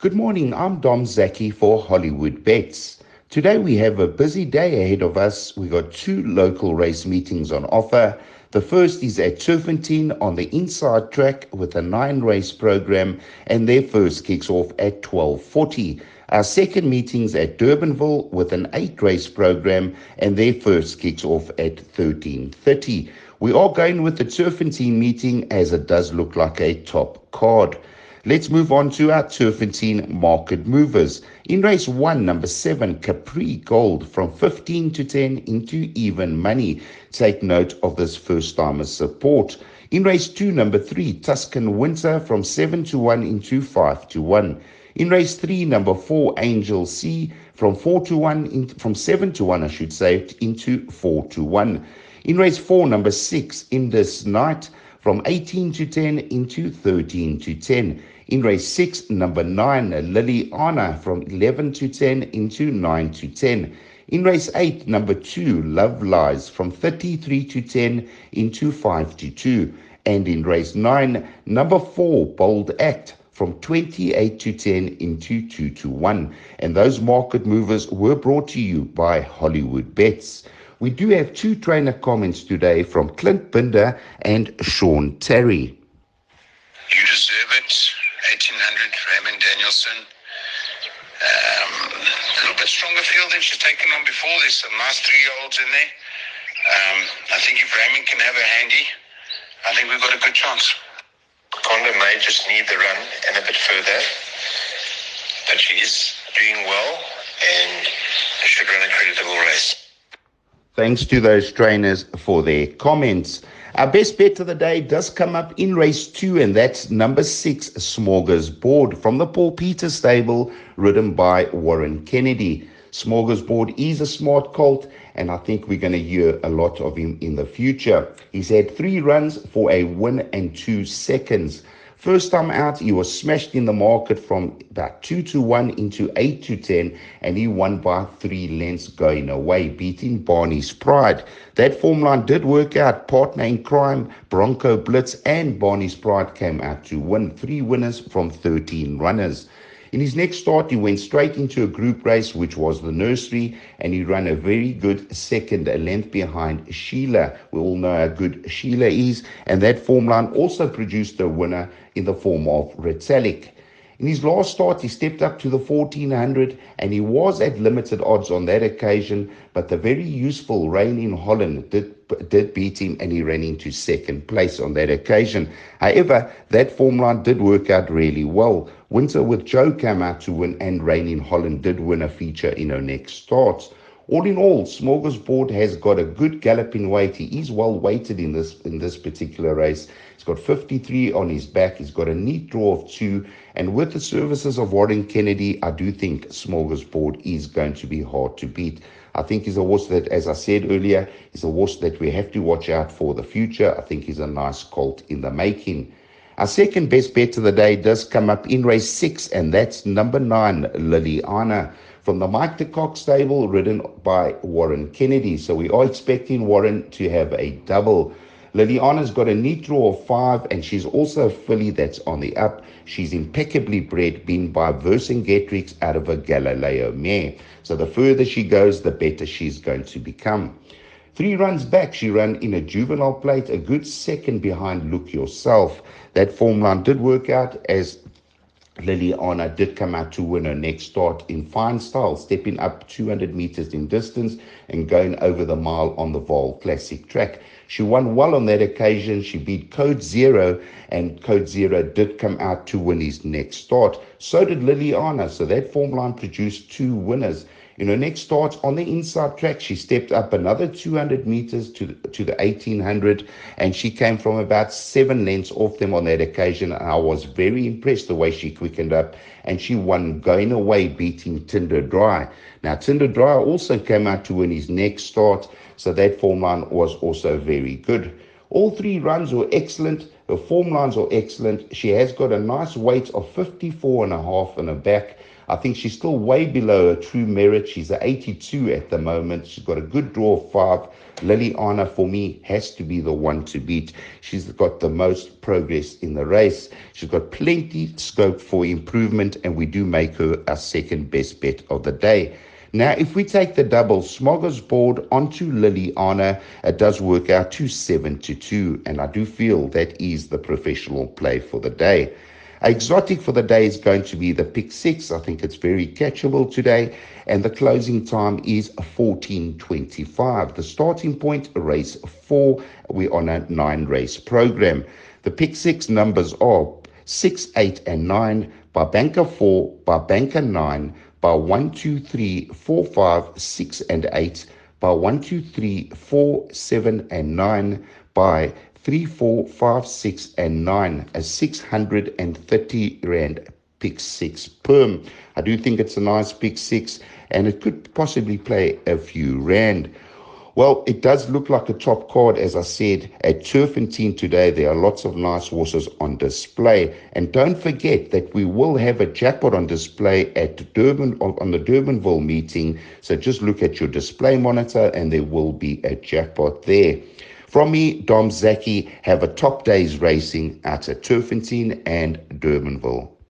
Good morning, I'm Dom Zaki for Hollywood Bets. Today we have a busy day ahead of us. We've got two local race meetings on offer. The first is at Turffontein on the inside track with a nine race program, and their first kicks off at 12:40. Our second meeting's at Durbanville with an eight race program, and their first kicks off at 13:30. We are going with the Turffontein meeting as it does look like a top card. Let's move on to our Turffontein market movers. In race one, number seven, Capri Gold from 15 to 10 into even money. Take note of this first timer support. In race two, number three, Tuscan Winter from 7 to 1 into 5 to 1. In race three, number four, Angel C from 4 to 1, in, from 7 to 1, I should say, into 4 to 1. In race four, number six, In This Night from 18 to 10 into 13 to 10. In race 6, number 9, Liliana from 11 to 10 into 9 to 10. In race 8, number 2, Love Lies from 33 to 10 into 5 to 2. And in race 9, number 4, Bold Act from 28 to 10 into 2 to 1. And those market movers were brought to you by Hollywood Bets. We do have two trainer comments today from Clint Binda and Sean Tarry. You deserve it. 1800, Raymond Danielson. Um, a little bit stronger field than she's taken on before. There's some nice three-year-olds in there. Um, I think if Raymond can have her handy, I think we've got a good chance. Conda may just need the run and a bit further, but she is doing well and should run a creditable race. Thanks to those trainers for their comments. Our best bet of the day does come up in race two, and that's number six, Smorgasbord from the Paul Peter stable, ridden by Warren Kennedy. Smorgasbord is a smart colt, and I think we're going to hear a lot of him in the future. He's had three runs for a win and two seconds. First time out, he was smashed in the market from about 2 to 1 into 8 to 10, and he won by three lengths going away, beating Barney's Pride. That form line did work out. Partner in crime, Bronco Blitz, and Barney's Pride came out to win. Three winners from 13 runners. In his next start, he went straight into a group race, which was the nursery, and he ran a very good second, length behind Sheila. We all know how good Sheila is, and that form line also produced a winner in the form of Retallick. In his last start, he stepped up to the 1400 and he was at limited odds on that occasion, but the very useful Rain in Holland did, did beat him and he ran into second place on that occasion. However, that form line did work out really well. Winter with Joe came out to win and Rain in Holland did win a feature in her next starts. All in all, Smorgasbord has got a good galloping weight. He is well weighted in this in this particular race. He's got 53 on his back. He's got a neat draw of two. And with the services of Warren Kennedy, I do think Smorgasbord is going to be hard to beat. I think he's a horse that, as I said earlier, is a horse that we have to watch out for the future. I think he's a nice colt in the making. Our second best bet of the day does come up in race six, and that's number nine, Liliana from the Mike de Kock stable, ridden by Warren Kennedy. So we are expecting Warren to have a double. Liliana's got a neat draw of five, and she's also a filly that's on the up. She's impeccably bred, being by Vercingetorix out of a Galileo mare. So the further she goes, the better she's going to become. Three runs back, she ran in a juvenile plate, a good second behind Look Yourself. That form line did work out as Liliana did come out to win her next start in fine style, stepping up 200 meters in distance and going over the mile on the Vaal Classic track. She won well on that occasion. She beat Code Zero, and Code Zero did come out to win his next start. So did Liliana. So that form line produced two winners. In her next start on the inside track, she stepped up another 200 meters to, to the 1800, and she came from about seven lengths off them on that occasion. And I was very impressed the way she quickened up, and she won going away, beating Tinder Dry. Now, Tinder Dry also came out to win his next start, so that form line was also very good. All three runs were excellent. Her form lines are excellent. She has got a nice weight of 54 and a half in her back. I think she's still way below her true merit. She's at 82 at the moment. She's got a good draw of five. Liliana, for me, has to be the one to beat. She's got the most progress in the race. She's got plenty scope for improvement, and we do make her our second best bet of the day. Now, if we take the double smorgasbord onto Liliana, it does work out to 7 to 2, and I do feel that is the professional play for the day. Exotic for the day is going to be the pick six. I think it's very catchable today. And the closing time is 14.25. The starting point, race four. We're on a nine race program. The pick six numbers are six, eight, and nine by banker four, by banker nine, by one, two, three, four, five, six, and eight, by one, two, three, four, seven, and nine, by 3, 4, 5, 6, and 9, a 630 Rand pick 6 perm. I do think it's a nice pick 6 and it could possibly play a few Rand. Well, it does look like a top card, as I said, at Turffontein today. There are lots of nice horses on display. And don't forget that we will have a jackpot on display at Durban on the Durbanville meeting. So just look at your display monitor and there will be a jackpot there. From me, Dom Zaki, have a top day's racing at Turffontein and Durbanville.